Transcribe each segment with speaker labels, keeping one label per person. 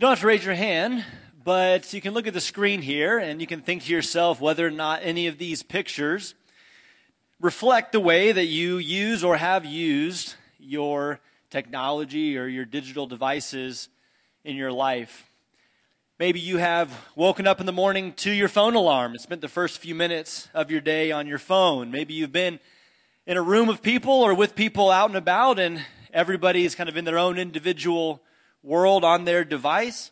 Speaker 1: You don't have to raise your hand, but you can look at the screen here and you can think to yourself whether or not any of these pictures reflect the way that you use or have used your technology or your digital devices in your life. Maybe you have woken up in the morning to your phone alarm and spent the first few minutes of your day on your phone. Maybe you've been in a room of people or with people out and about and everybody is kind of in their own individual world on their device.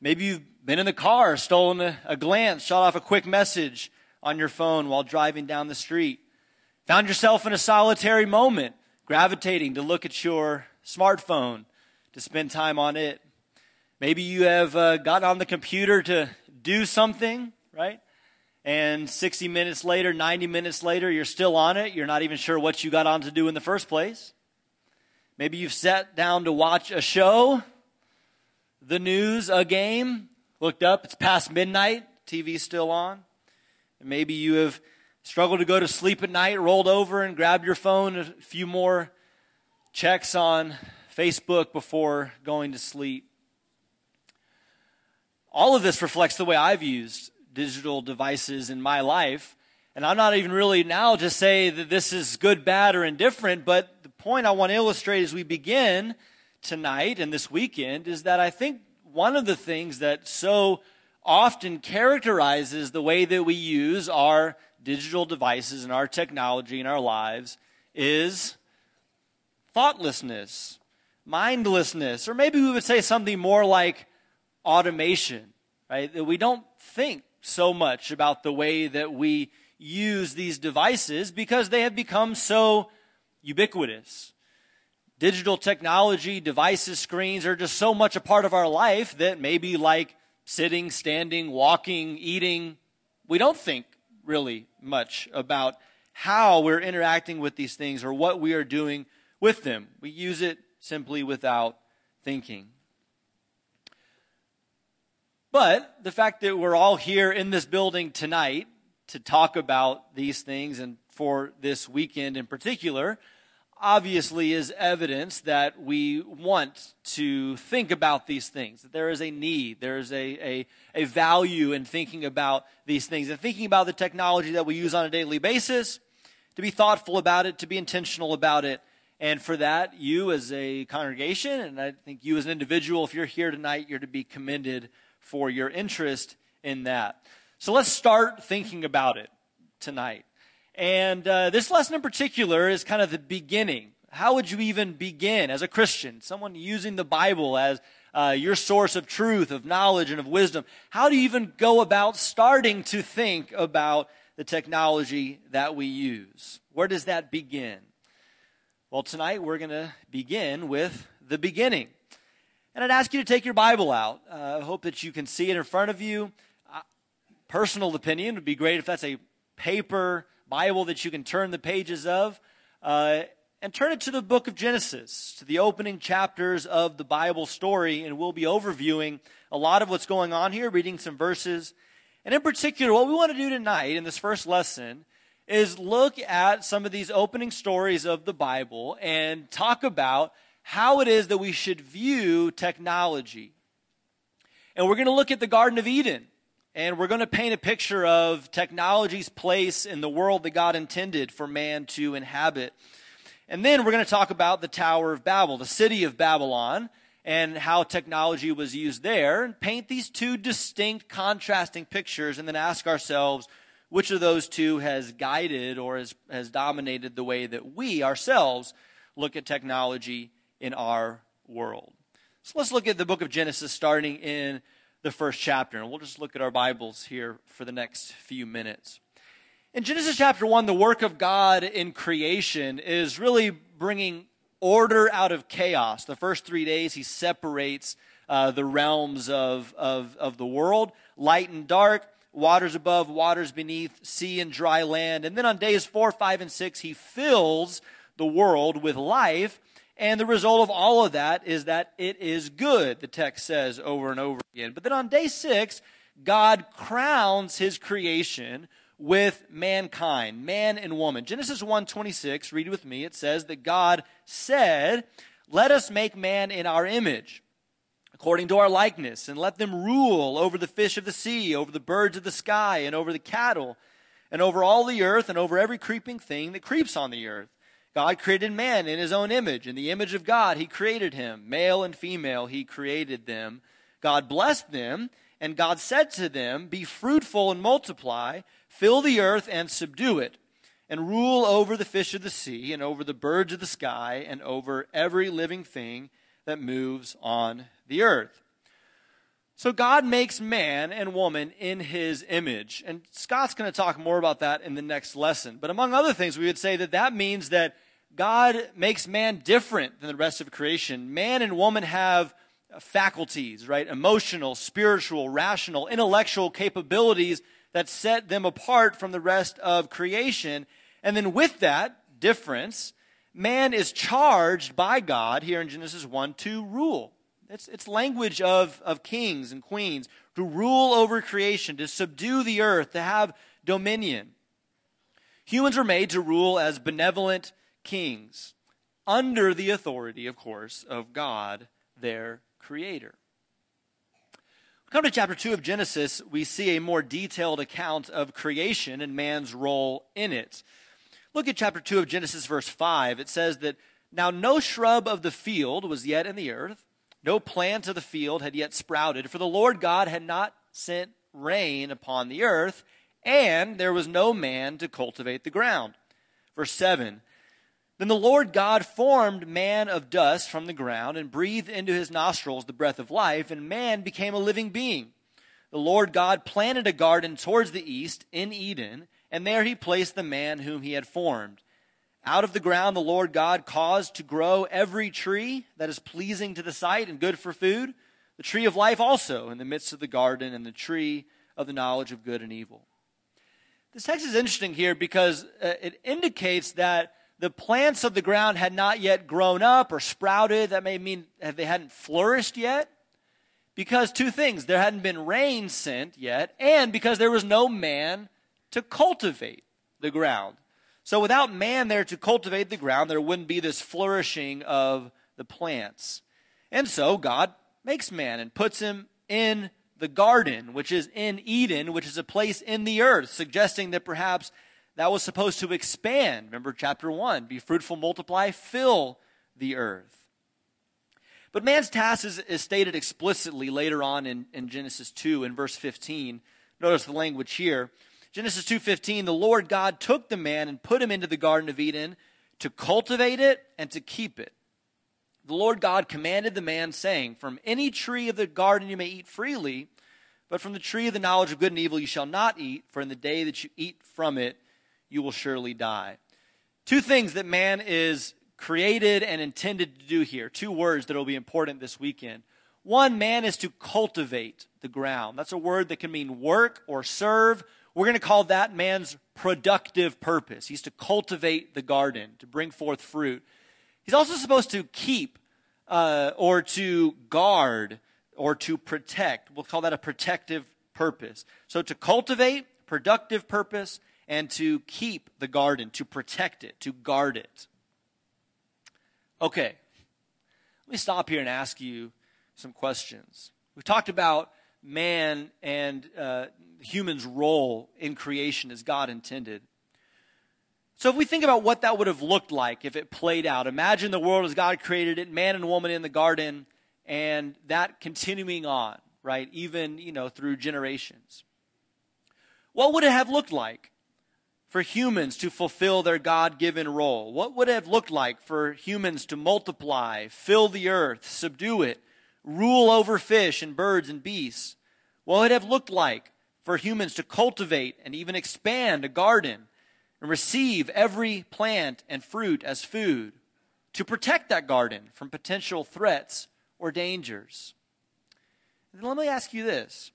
Speaker 1: Maybe you've been in the car, stolen a, a glance, shot off a quick message on your phone while driving down the street. Found yourself in a solitary moment, gravitating to look at your smartphone, to spend time on it. Maybe you have uh, gotten on the computer to do something, right? And 60 minutes later, 90 minutes later, you're still on it. You're not even sure what you got on to do in the first place. Maybe you've sat down to watch a show the news, a game, looked up, it's past midnight, TV's still on. Maybe you have struggled to go to sleep at night, rolled over and grabbed your phone, a few more checks on Facebook before going to sleep. All of this reflects the way I've used digital devices in my life. And I'm not even really now to say that this is good, bad, or indifferent, but the point I want to illustrate as we begin tonight and this weekend is that I think one of the things that so often characterizes the way that we use our digital devices and our technology in our lives is thoughtlessness, mindlessness, or maybe we would say something more like automation, right? That we don't think so much about the way that we use these devices because they have become so ubiquitous digital technology, devices, screens are just so much a part of our life that maybe like sitting, standing, walking, eating, we don't think really much about how we're interacting with these things or what we are doing with them. We use it simply without thinking. But the fact that we're all here in this building tonight to talk about these things and for this weekend in particular, obviously is evidence that we want to think about these things, that there is a need, there is a, a, a, value in thinking about these things, and thinking about the technology that we use on a daily basis, to be thoughtful about it, to be intentional about it. And for that, you as a congregation, and I think you as an individual, if you're here tonight, you're to be commended for your interest in that. So let's start thinking about it tonight. And uh, this lesson in particular is kind of the beginning. How would you even begin as a Christian, someone using the Bible as uh, your source of truth, of knowledge, and of wisdom? How do you even go about starting to think about the technology that we use? Where does that begin? Well, tonight we're going to begin with the beginning. And I'd ask you to take your Bible out. Uh, I hope that you can see it in front of you. Uh, personal opinion would be great if that's a paper Bible that you can turn the pages of. Uh, and turn it to the book of Genesis, to the opening chapters of the Bible story, and we'll be overviewing a lot of what's going on here, reading some verses. And in particular, what we want to do tonight in this first lesson is look at some of these opening stories of the Bible and talk about how it is that we should view technology. And we're going to look at the Garden of Eden and we're going to paint a picture of technology's place in the world that God intended for man to inhabit. And then we're going to talk about the Tower of Babel, the city of Babylon, and how technology was used there, and paint these two distinct, contrasting pictures, and then ask ourselves which of those two has guided or has, has dominated the way that we ourselves look at technology in our world. So let's look at the book of Genesis starting in the first chapter. And we'll just look at our Bibles here for the next few minutes. In Genesis chapter 1, the work of God in creation is really bringing order out of chaos. The first three days, he separates uh, the realms of, of, of the world light and dark, waters above, waters beneath, sea and dry land. And then on days four, five, and six, he fills the world with life and the result of all of that is that it is good, the text says over and over again. But then on day six, God crowns his creation with mankind, man and woman. Genesis 1:26, read with me. It says that God said, "Let us make man in our image, according to our likeness, and let them rule over the fish of the sea, over the birds of the sky, and over the cattle, and over all the earth, and over every creeping thing that creeps on the earth. God created man in his own image. In the image of God, he created him. Male and female, he created them. God blessed them, and God said to them, Be fruitful and multiply, fill the earth and subdue it, and rule over the fish of the sea, and over the birds of the sky, and over every living thing that moves on the earth. So God makes man and woman in his image. And Scott's going to talk more about that in the next lesson. But among other things, we would say that that means that God makes man different than the rest of creation. Man and woman have faculties, right? Emotional, spiritual, rational, intellectual capabilities that set them apart from the rest of creation. And then with that difference, man is charged by God here in Genesis 1 to rule. It's, it's language of, of kings and queens to rule over creation, to subdue the earth, to have dominion. Humans were made to rule as benevolent kings, under the authority, of course, of God, their creator. Come to chapter 2 of Genesis, we see a more detailed account of creation and man's role in it. Look at chapter 2 of Genesis, verse 5. It says that now no shrub of the field was yet in the earth no plant of the field had yet sprouted, for the Lord God had not sent rain upon the earth, and there was no man to cultivate the ground. Verse 7 Then the Lord God formed man of dust from the ground and breathed into his nostrils the breath of life, and man became a living being. The Lord God planted a garden towards the east in Eden, and there he placed the man whom he had formed. Out of the ground, the Lord God caused to grow every tree that is pleasing to the sight and good for food, the tree of life also in the midst of the garden, and the tree of the knowledge of good and evil. This text is interesting here because uh, it indicates that the plants of the ground had not yet grown up or sprouted. That may mean they hadn't flourished yet. Because two things there hadn't been rain sent yet, and because there was no man to cultivate the ground. So without man there to cultivate the ground, there wouldn't be this flourishing of the plants. And so God makes man and puts him in the garden, which is in Eden, which is a place in the earth, suggesting that perhaps that was supposed to expand. Remember chapter 1 be fruitful, multiply, fill the earth. But man's task is, is stated explicitly later on in, in Genesis 2 in verse 15. Notice the language here. Genesis 2:15, the Lord God took the man and put him into the garden of Eden to cultivate it and to keep it. The Lord God commanded the man saying, "From any tree of the garden you may eat freely, but from the tree of the knowledge of good and evil you shall not eat, for in the day that you eat from it you will surely die." Two things that man is created and intended to do here. Two words that will be important this weekend. One, man is to cultivate the ground. That's a word that can mean work or serve we're going to call that man's productive purpose. He's to cultivate the garden, to bring forth fruit. He's also supposed to keep uh, or to guard or to protect. We'll call that a protective purpose. So to cultivate, productive purpose, and to keep the garden, to protect it, to guard it. Okay, let me stop here and ask you some questions. We've talked about man and uh, human's role in creation as God intended. So if we think about what that would have looked like if it played out, imagine the world as God created it, man and woman in the garden, and that continuing on, right? Even, you know, through generations. What would it have looked like for humans to fulfill their God given role? What would it have looked like for humans to multiply, fill the earth, subdue it, rule over fish and birds and beasts? What would it have looked like for humans to cultivate and even expand a garden and receive every plant and fruit as food, to protect that garden from potential threats or dangers. And let me ask you this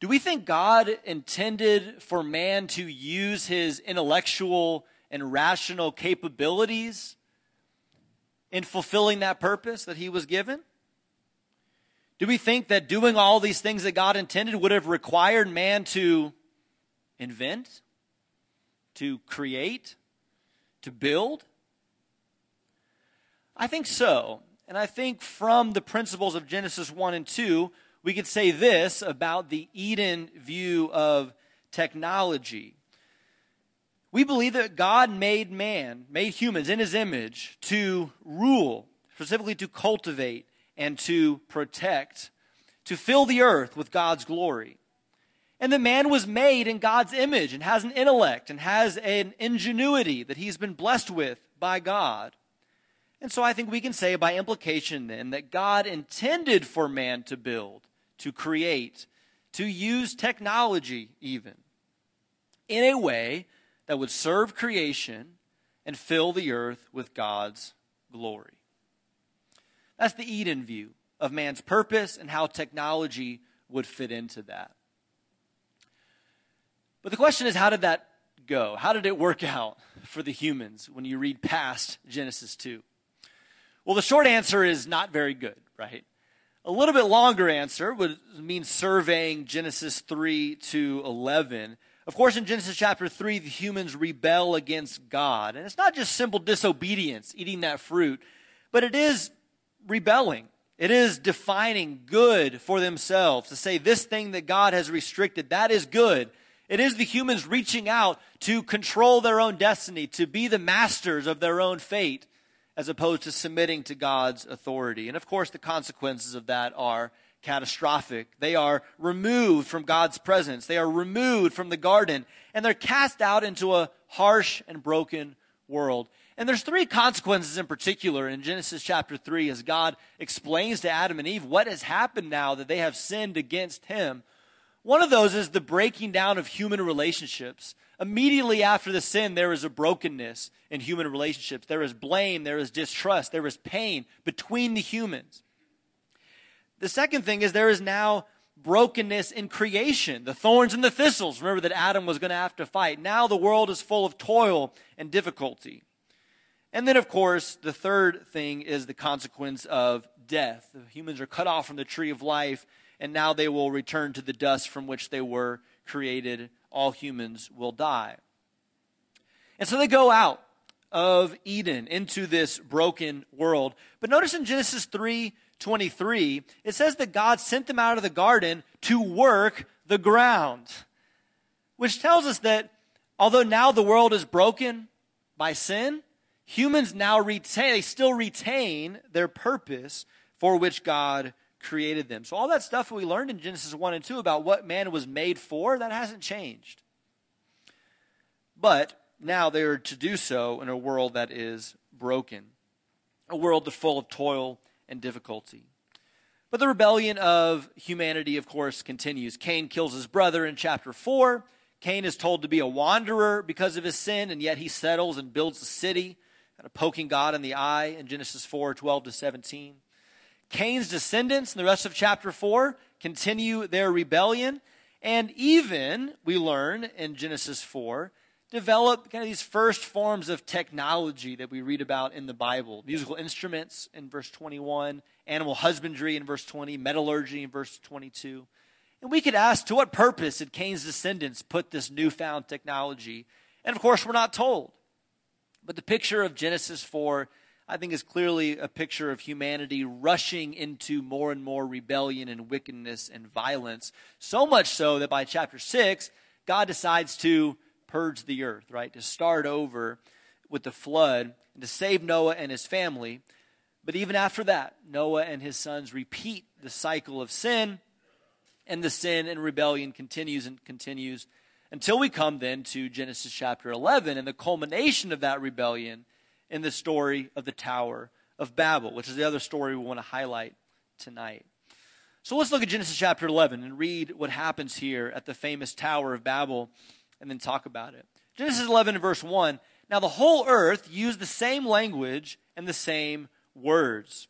Speaker 1: Do we think God intended for man to use his intellectual and rational capabilities in fulfilling that purpose that he was given? Do we think that doing all these things that God intended would have required man to invent, to create, to build? I think so. And I think from the principles of Genesis 1 and 2, we could say this about the Eden view of technology. We believe that God made man, made humans in his image to rule, specifically to cultivate and to protect, to fill the earth with God's glory. And the man was made in God's image and has an intellect and has an ingenuity that he's been blessed with by God. And so I think we can say by implication then that God intended for man to build to create, to use technology even, in a way that would serve creation and fill the earth with God's glory. That's the Eden view of man's purpose and how technology would fit into that. But the question is, how did that go? How did it work out for the humans when you read past Genesis 2? Well, the short answer is not very good, right? A little bit longer answer would mean surveying Genesis 3 to 11. Of course, in Genesis chapter 3, the humans rebel against God. And it's not just simple disobedience, eating that fruit, but it is rebelling. It is defining good for themselves to say this thing that God has restricted, that is good. It is the humans reaching out to control their own destiny, to be the masters of their own fate as opposed to submitting to God's authority. And of course, the consequences of that are catastrophic. They are removed from God's presence, they are removed from the garden, and they're cast out into a harsh and broken world. And there's three consequences in particular in Genesis chapter 3 as God explains to Adam and Eve what has happened now that they have sinned against him. One of those is the breaking down of human relationships. Immediately after the sin, there is a brokenness in human relationships. There is blame, there is distrust, there is pain between the humans. The second thing is there is now brokenness in creation, the thorns and the thistles. Remember that Adam was going to have to fight. Now the world is full of toil and difficulty. And then, of course, the third thing is the consequence of death. The humans are cut off from the tree of life and now they will return to the dust from which they were created. All humans will die. And so they go out of Eden into this broken world. But notice in Genesis 3 23, it says that God sent them out of the garden to work the ground, which tells us that although now the world is broken by sin, humans now retain, they still retain their purpose for which God created them. So all that stuff we learned in Genesis 1 and 2 about what man was made for, that hasn't changed. But now they are to do so in a world that is broken, a world that's full of toil and difficulty. But the rebellion of humanity, of course, continues. Cain kills his brother in chapter 4. Cain is told to be a wanderer because of his sin, and yet he settles and builds a city, kind of poking God in the eye in Genesis 4 12 to 17. Cain's descendants in the rest of chapter 4 continue their rebellion. And even, we learn in Genesis 4, develop kind of these first forms of technology that we read about in the Bible musical instruments in verse 21, animal husbandry in verse 20, metallurgy in verse 22. And we could ask to what purpose did Cain's descendants put this newfound technology? And of course, we're not told. But the picture of Genesis 4 I think is clearly a picture of humanity rushing into more and more rebellion and wickedness and violence. So much so that by chapter 6, God decides to purge the earth, right? To start over with the flood and to save Noah and his family. But even after that, Noah and his sons repeat the cycle of sin, and the sin and rebellion continues and continues until we come then to Genesis chapter 11 and the culmination of that rebellion in the story of the Tower of Babel, which is the other story we want to highlight tonight. So let's look at Genesis chapter 11 and read what happens here at the famous Tower of Babel and then talk about it. Genesis 11 verse 1. Now the whole earth used the same language and the same words.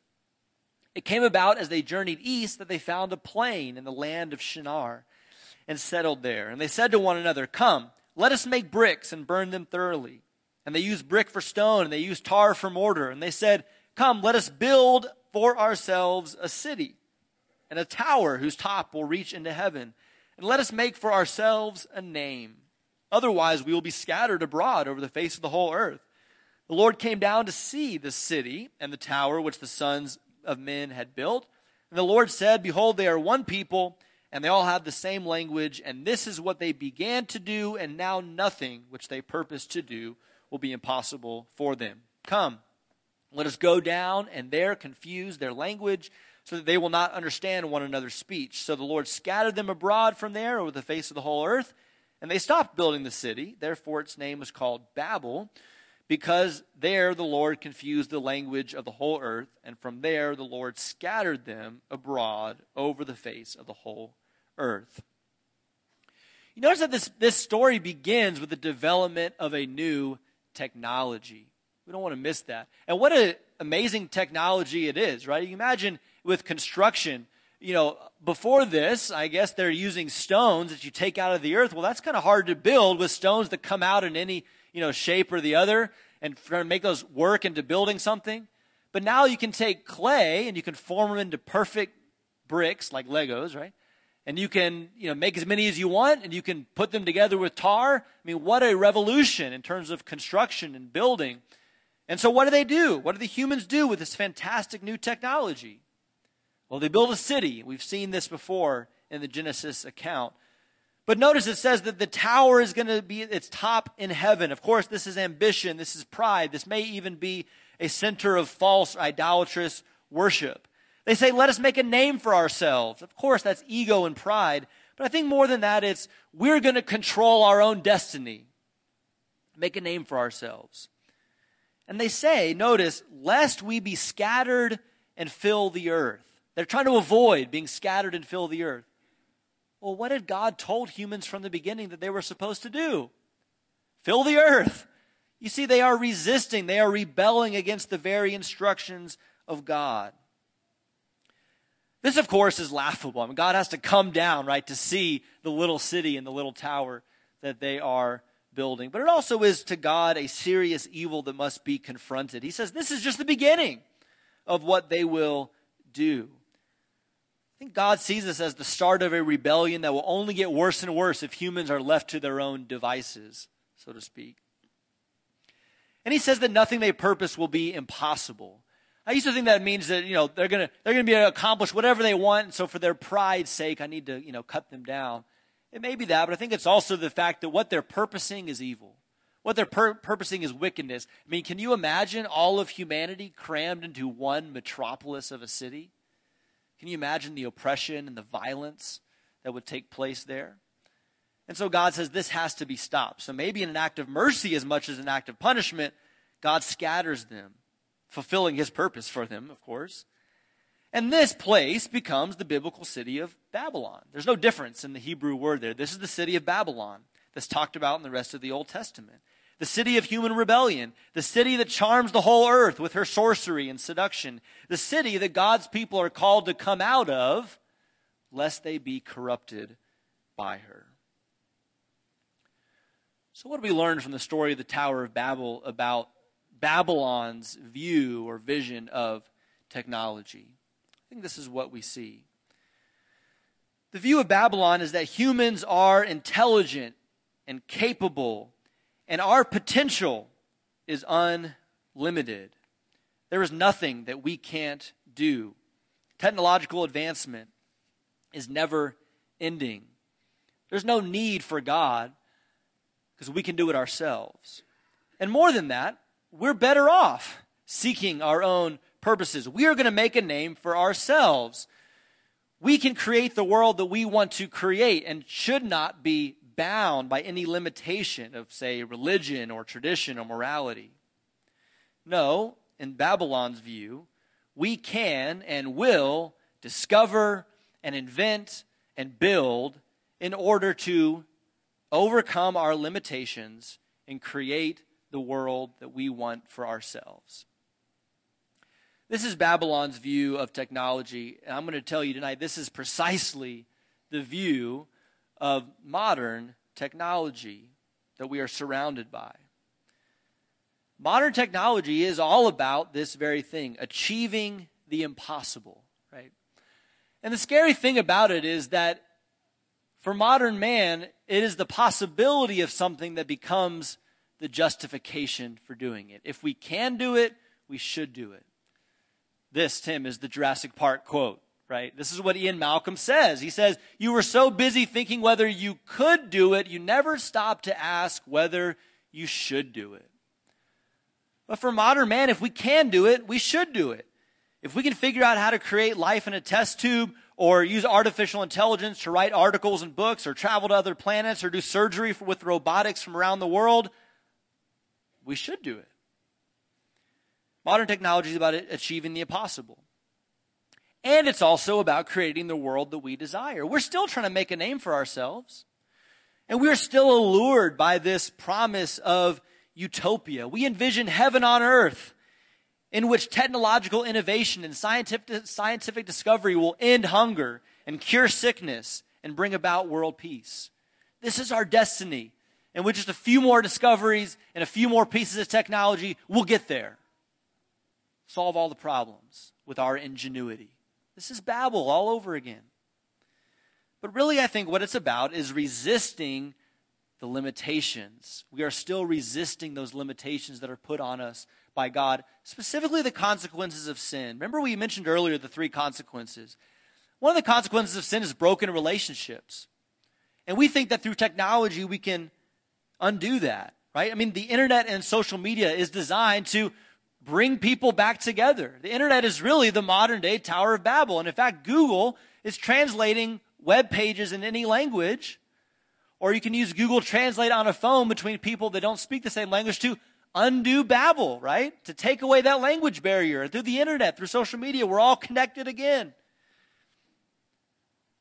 Speaker 1: It came about as they journeyed east that they found a plain in the land of Shinar and settled there. And they said to one another, Come, let us make bricks and burn them thoroughly. And they used brick for stone, and they used tar for mortar. And they said, Come, let us build for ourselves a city and a tower whose top will reach into heaven. And let us make for ourselves a name. Otherwise, we will be scattered abroad over the face of the whole earth. The Lord came down to see the city and the tower which the sons of men had built. And the Lord said, Behold, they are one people, and they all have the same language, and this is what they began to do, and now nothing which they purpose to do will be impossible for them. Come, let us go down and there confuse their language so that they will not understand one another's speech. So the Lord scattered them abroad from there over the face of the whole earth, and they stopped building the city. Therefore, its name was called Babel, because there the Lord confused the language of the whole earth, and from there the Lord scattered them abroad over the face of the whole earth. You notice that this, this story begins with the development of a new technology. We don't want to miss that. And what an amazing technology it is, right? You imagine with construction, you know, before this, I guess they're using stones that you take out of the earth. Well, that's kind of hard to build with stones that come out in any, you know, shape or the other and trying to make those work into building something. But now you can take clay and you can form them into perfect bricks like Legos, right? And you can, you know, make as many as you want and you can put them together with tar. I mean, what a revolution in terms of construction and building. And so what do they do? What do the humans do with this fantastic new technology? Well, they build a city. We've seen this before in the Genesis account. But notice it says that the tower is going to be its top in heaven. Of course, this is ambition. This is pride. This may even be a center of false idolatrous worship. They say, let us make a name for ourselves. Of course, that's ego and pride. But I think more than that, it's we're going to control our own destiny. Make a name for ourselves. And they say, notice, lest we be scattered and fill the earth. They're trying to avoid being scattered and fill the earth. Well, what had God told humans from the beginning that they were supposed to do? Fill the earth. You see, they are resisting, they are rebelling against the very instructions of God. This, of course, is laughable. I mean, God has to come down, right, to see the little city and the little tower that they are building. But it also is to God a serious evil that must be confronted. He says this is just the beginning of what they will do. Think God sees this as the start of a rebellion that will only get worse and worse if humans are left to their own devices, so to speak. And he says that nothing they purpose will be impossible. I used to think that means that, you know, they're gonna, they're gonna be able to accomplish whatever they want, and so for their pride's sake, I need to, you know, cut them down. It may be that, but I think it's also the fact that what they're purposing is evil. What they're pur- purposing is wickedness. I mean, can you imagine all of humanity crammed into one metropolis of a city? Can you imagine the oppression and the violence that would take place there? And so God says this has to be stopped. So maybe in an act of mercy as much as an act of punishment, God scatters them, fulfilling his purpose for them, of course. And this place becomes the biblical city of Babylon. There's no difference in the Hebrew word there. This is the city of Babylon that's talked about in the rest of the Old Testament the city of human rebellion, the city that charms the whole earth with her sorcery and seduction, the city that God's people are called to come out of, lest they be corrupted by her. So, what do we learn from the story of the Tower of Babel about Babylon's view or vision of technology? I think this is what we see. The view of Babylon is that humans are intelligent and capable and our potential is unlimited. There is nothing that we can't do. Technological advancement is never ending. There's no need for God because we can do it ourselves. And more than that, we're better off seeking our own purposes. We are going to make a name for ourselves. We can create the world that we want to create and should not be bound by any limitation of, say, religion or tradition or morality. No, in Babylon's view, we can and will discover and invent and build in order to overcome our limitations and create the world that we want for ourselves. This is Babylon's view of technology. And I'm going to tell you tonight, this is precisely the view of modern technology that we are surrounded by. Modern technology is all about this very thing, achieving the impossible, right? And the scary thing about it is that for modern man, it is the possibility of something that becomes the justification for doing it. If we can do it, we should do it. This, Tim, is the Jurassic Park quote, right? This is what Ian Malcolm says. He says, You were so busy thinking whether you could do it, you never stopped to ask whether you should do it. But for modern man, if we can do it, we should do it. If we can figure out how to create life in a test tube or use artificial intelligence to write articles and books or travel to other planets or do surgery with robotics from around the world, we should do it. Modern technology is about achieving the impossible. And it's also about creating the world that we desire. We're still trying to make a name for ourselves. And we're still allured by this promise of utopia. We envision heaven on earth in which technological innovation and scientific, scientific discovery will end hunger and cure sickness and bring about world peace. This is our destiny. And with just a few more discoveries and a few more pieces of technology, we'll get there. Solve all the problems with our ingenuity. This is Babel all over again. But really, I think what it's about is resisting the limitations. We are still resisting those limitations that are put on us by God, specifically the consequences of sin. Remember, we mentioned earlier the three consequences. One of the consequences of sin is broken relationships. And we think that through technology we can undo that, right? I mean, the internet and social media is designed to bring people back together. The internet is really the modern day Tower of Babel. And in fact, Google is translating web pages in any language. Or you can use Google Translate on a phone between people that don't speak the same language to undo Babel, right? To take away that language barrier through the internet, through social media. We're all connected again.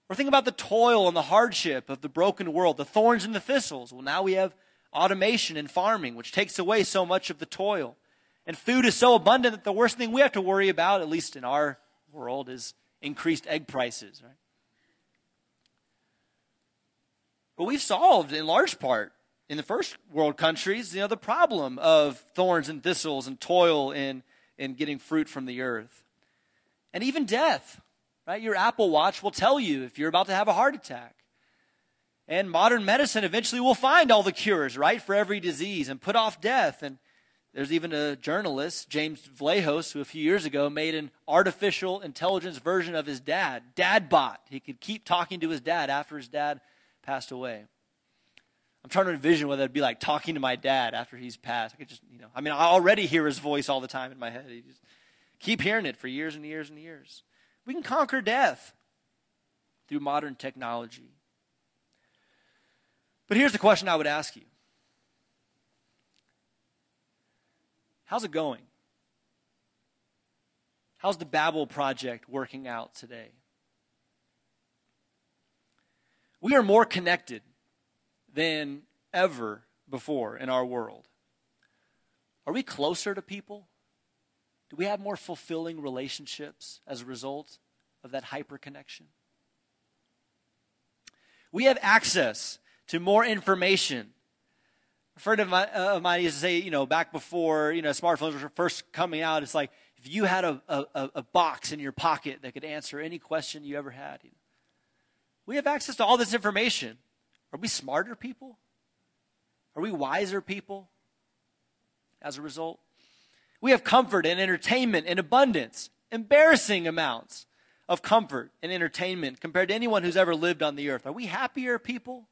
Speaker 1: Or think about the toil and the hardship of the broken world, the thorns and the thistles. Well, now we have automation in farming, which takes away so much of the toil. And food is so abundant that the worst thing we have to worry about, at least in our world, is increased egg prices, right? But we've solved, in large part, in the first world countries, you know, the problem of thorns and thistles and toil in, in getting fruit from the earth. And even death, right? Your Apple Watch will tell you if you're about to have a heart attack. And modern medicine eventually will find all the cures, right, for every disease and put off death. And there's even a journalist, James Vlahos, who a few years ago made an artificial intelligence version of his dad, Dadbot. He could keep talking to his dad after his dad passed away. I'm trying to envision what that'd be like talking to my dad after he's passed. I could just, you know, I mean, I already hear his voice all the time in my head. You just keep hearing it for years and years and years. We can conquer death through modern technology. But here's the question I would ask you How's it going? How's the Babel project working out today? We are more connected than ever before in our world. Are we closer to people? Do we have more fulfilling relationships as a result of that hyper connection? We have access to more information. A friend of, my, uh, of mine used to say, you know, back before, you know, smartphones were first coming out, it's like if you had a, a, a box in your pocket that could answer any question you ever had. You know, we have access to all this information. Are we smarter people? Are we wiser people as a result? We have comfort and entertainment in abundance, embarrassing amounts of comfort and entertainment compared to anyone who's ever lived on the earth. Are we happier people?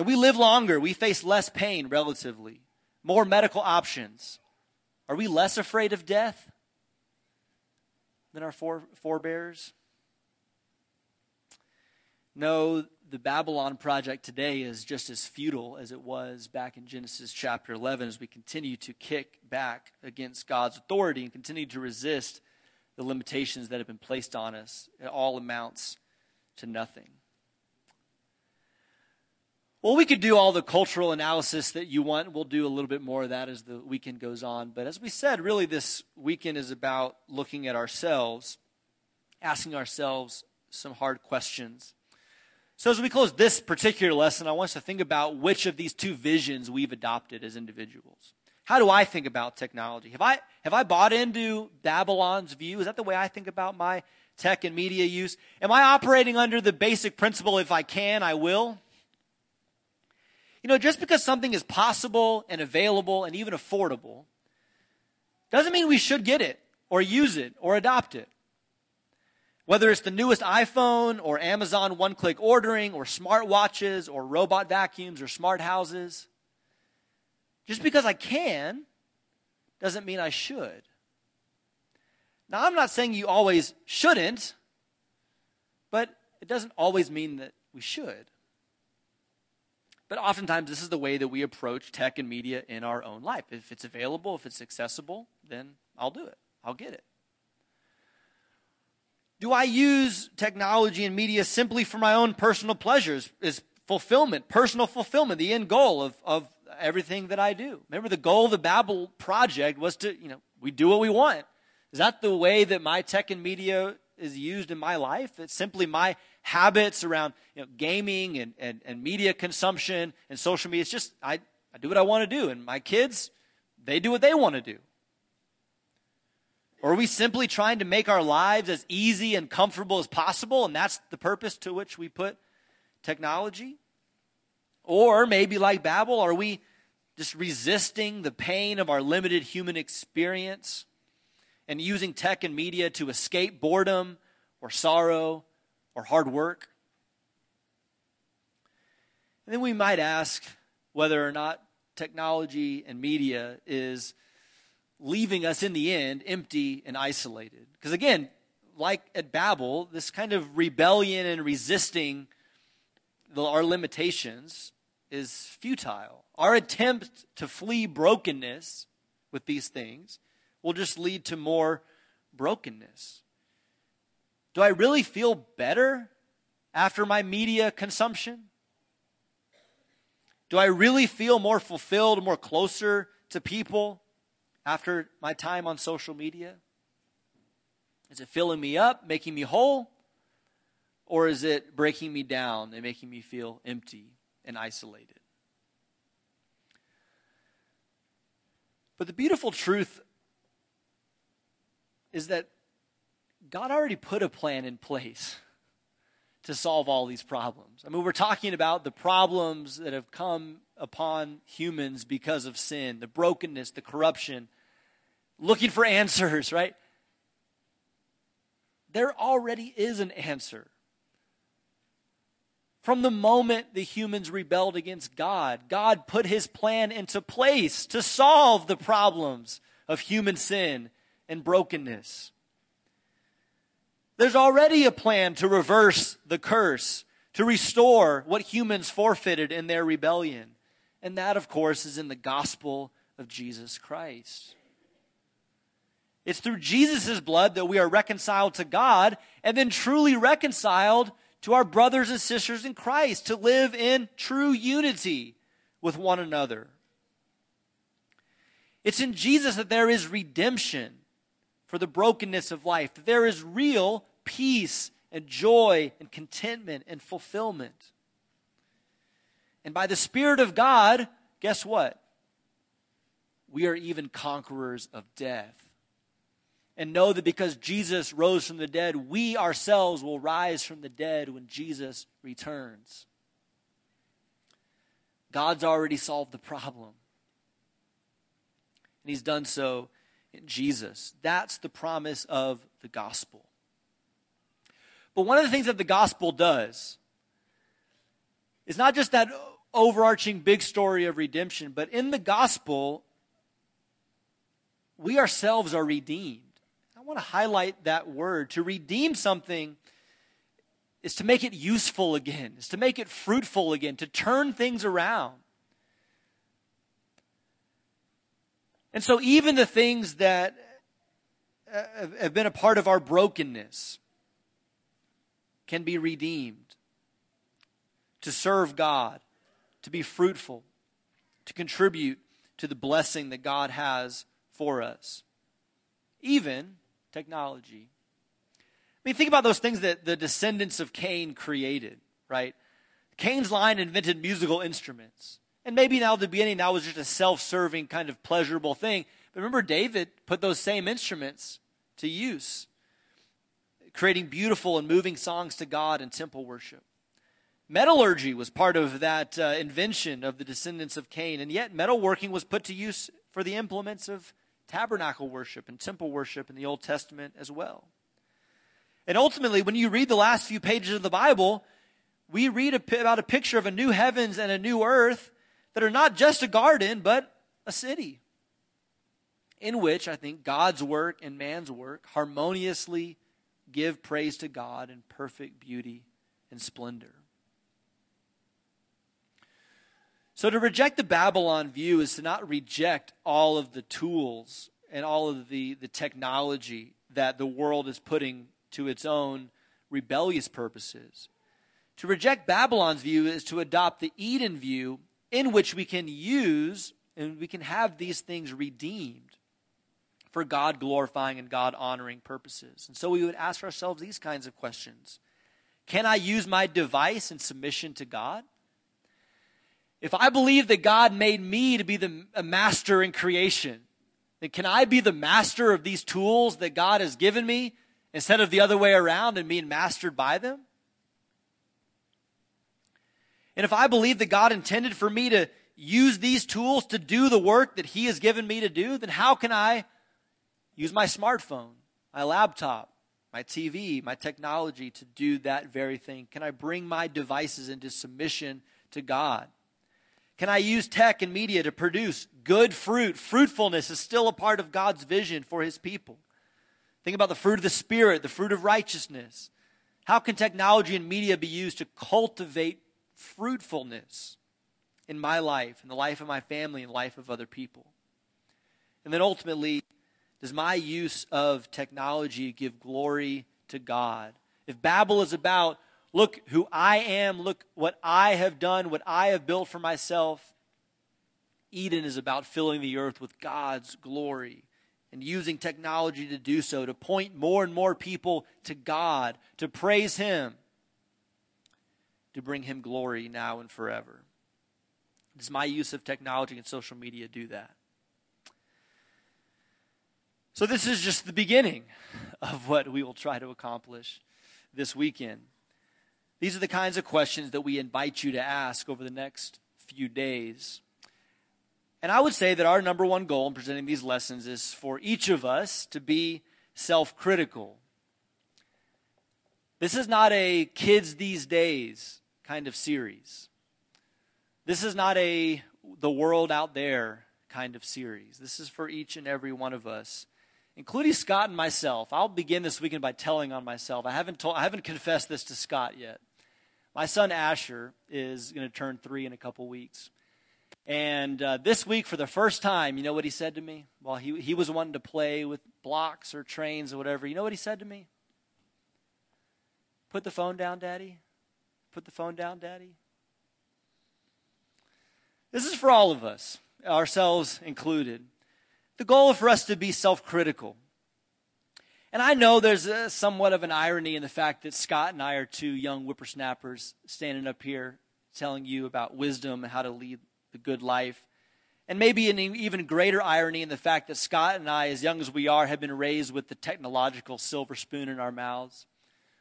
Speaker 1: And we live longer. We face less pain relatively, more medical options. Are we less afraid of death than our forebears? No, the Babylon project today is just as futile as it was back in Genesis chapter 11 as we continue to kick back against God's authority and continue to resist the limitations that have been placed on us. It all amounts to nothing. Well, we could do all the cultural analysis that you want. We'll do a little bit more of that as the weekend goes on. But as we said, really, this weekend is about looking at ourselves, asking ourselves some hard questions. So, as we close this particular lesson, I want us to think about which of these two visions we've adopted as individuals. How do I think about technology? Have I, have I bought into Babylon's view? Is that the way I think about my tech and media use? Am I operating under the basic principle if I can, I will? You know, just because something is possible and available and even affordable Doesn't mean we should get it or use it or adopt it. Whether it's the newest iPhone or Amazon one click ordering or smartwatches or robot vacuums or smart houses, just because I can doesn't mean I should. Now, I'm not saying you always shouldn't, but it doesn't always mean that we should. But oftentimes, this is the way that we approach tech and media in our own life. If it's available, if it's accessible, then I'll do it. I'll get it. Do I use technology and media simply for my own personal pleasures? Is fulfillment, personal fulfillment, the end goal of, of everything that I do? Remember, the goal of the Babel project was to, you know, we do what we want. Is that the way that my tech and media is used in my life? It's simply my habits around you know, gaming and, and, and media consumption and social media. It's just, I, I do what I want to do. And my kids, they do what they want to do. Or are we simply trying to make our lives as easy and comfortable as possible, and that's the purpose to which we put technology? Or maybe like Babel, are we just resisting the pain of our limited human experience and using tech and media to escape boredom or sorrow or hard work? And then we might ask whether or not technology and media is leaving us in the end empty and isolated. Because again, like at Babel, this kind of rebellion and resisting the, our limitations is futile. Our attempt to flee brokenness with these things will just lead to more brokenness. Do I really feel better after my media consumption? Do I really feel more fulfilled, more closer to people after my time on social media? Is it filling me up, making me whole? Or is it breaking me down and making me feel empty and isolated? But the beautiful truth is that God already put a plan in place to solve all these problems. I mean, we're talking about the problems that have come upon humans because of sin, the brokenness, the corruption, looking for answers, right? There already is an answer. From the moment the humans rebelled against God, God put his plan into place to solve the problems of human sin and brokenness. There's already a plan to reverse the curse, to restore what humans forfeited in their rebellion. And that, of course, is in the gospel of Jesus Christ. It's through Jesus' blood that we are reconciled to God and then truly reconciled to our brothers and sisters in Christ to live in true unity with one another. It's in Jesus that there is redemption for the brokenness of life, that there is real peace and joy and contentment and fulfillment. And by the Spirit of God, guess what? We are even conquerors of death. And know that because Jesus rose from the dead, we ourselves will rise from the dead when Jesus returns. God's already solved the problem. And He's done so in Jesus. That's the promise of the gospel. But one of the things that the gospel does is not just that overarching big story of redemption, but in the gospel, we ourselves are redeemed. I want to highlight that word. To redeem something is to make it useful again, is to make it fruitful again, to turn things around. And so, even the things that uh, have been a part of our brokenness, can be redeemed, to serve God, to be fruitful, to contribute to the blessing that God has for us. Even technology. I mean, think about those things that the descendants of Cain created, right? Cain's line invented musical instruments. And maybe now at the beginning, that was just a self serving kind of pleasurable thing. But remember, David put those same instruments to use creating beautiful and moving songs to God in temple worship. Metallurgy was part of that uh, invention of the descendants of Cain, and yet metalworking was put to use for the implements of tabernacle worship and temple worship in the Old Testament as well. And ultimately, when you read the last few pages of the Bible, we read about a picture of a new heavens and a new earth that are not just a garden, but a city in which I think God's work and man's work harmoniously give praise to God in perfect beauty and splendor. So, to reject the Babylon view is to not reject all of the tools and all of the, the technology that the world is putting to its own rebellious purposes. To reject Babylon's view is to adopt the Eden view in which we can use and we can have these things redeemed for God glorifying and God honoring purposes. And so we would ask ourselves these kinds of questions Can I use my device in submission to God? If I believe that God made me to be the master in creation, then can I be the master of these tools that God has given me instead of the other way around and being mastered by them? And if I believe that God intended for me to use these tools to do the work that He has given me to do, then how can I use my smartphone, my laptop, my TV, my technology to do that very thing? Can I bring my devices into submission to God? Can I use tech and media to produce good fruit? Fruitfulness is still a part of God's vision for His people. Think about the fruit of the Spirit, the fruit of righteousness. How can technology and media be used to cultivate fruitfulness in my life, in the life of my family, in the life of other people? And then ultimately, does my use of technology give glory to God? If Babel is about, look who I am, look what I have done, what I have built for myself, Eden is about filling the earth with God's glory and using technology to do so, to point more and more people to God, to praise Him, to bring him glory now and forever. Does my use of technology and social media do that? So, this is just the beginning of what we will try to accomplish this weekend. These are the kinds of questions that we invite you to ask over the next few days. And I would say that our number one goal in presenting these lessons is for each of us to be self critical. This is not a kids these days kind of series. This is not a the world out there kind of series. This is for each and every one of us, including Scott and myself. I'll begin this weekend by telling on myself. I haven't told I haven't confessed this to Scott yet. My son Asher is going to turn 3 in a couple weeks. And uh, this week, for the first time, you know what he said to me? While he, he was wanting to play with blocks or trains or whatever, you know what he said to me? Put the phone down, Daddy. Put the phone down, Daddy. This is for all of us, ourselves included. The goal for us to be self critical. And I know there's a, somewhat of an irony in the fact that Scott and I are two young whippersnappers standing up here telling you about wisdom and how to lead the good life. And maybe an even greater irony in the fact that Scott and I, as young as we are, have been raised with the technological silver spoon in our mouths.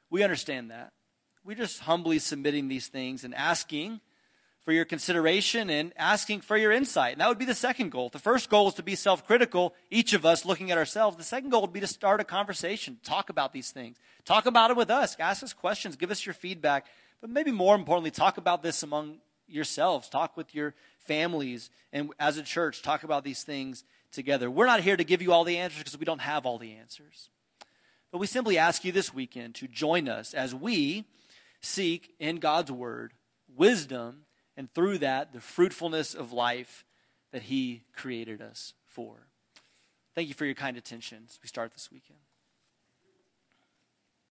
Speaker 1: We understand that we're just humbly submitting these things and asking for your consideration and asking for your insight. And that would be the second goal. The first goal is to be self critical, each of us looking at ourselves. The second goal would be to start a conversation, talk about these things, talk about it with us, ask us questions, give us your feedback. But maybe more importantly, talk about this among yourselves, talk with your families, and as a church, talk about these things together. We're not here to give you all the answers because we don't have all the answers. But we simply ask you this weekend to join us as we seek in God's Word wisdom, and through that, the fruitfulness of life that He created us for. Thank you for your kind attention as we start this weekend.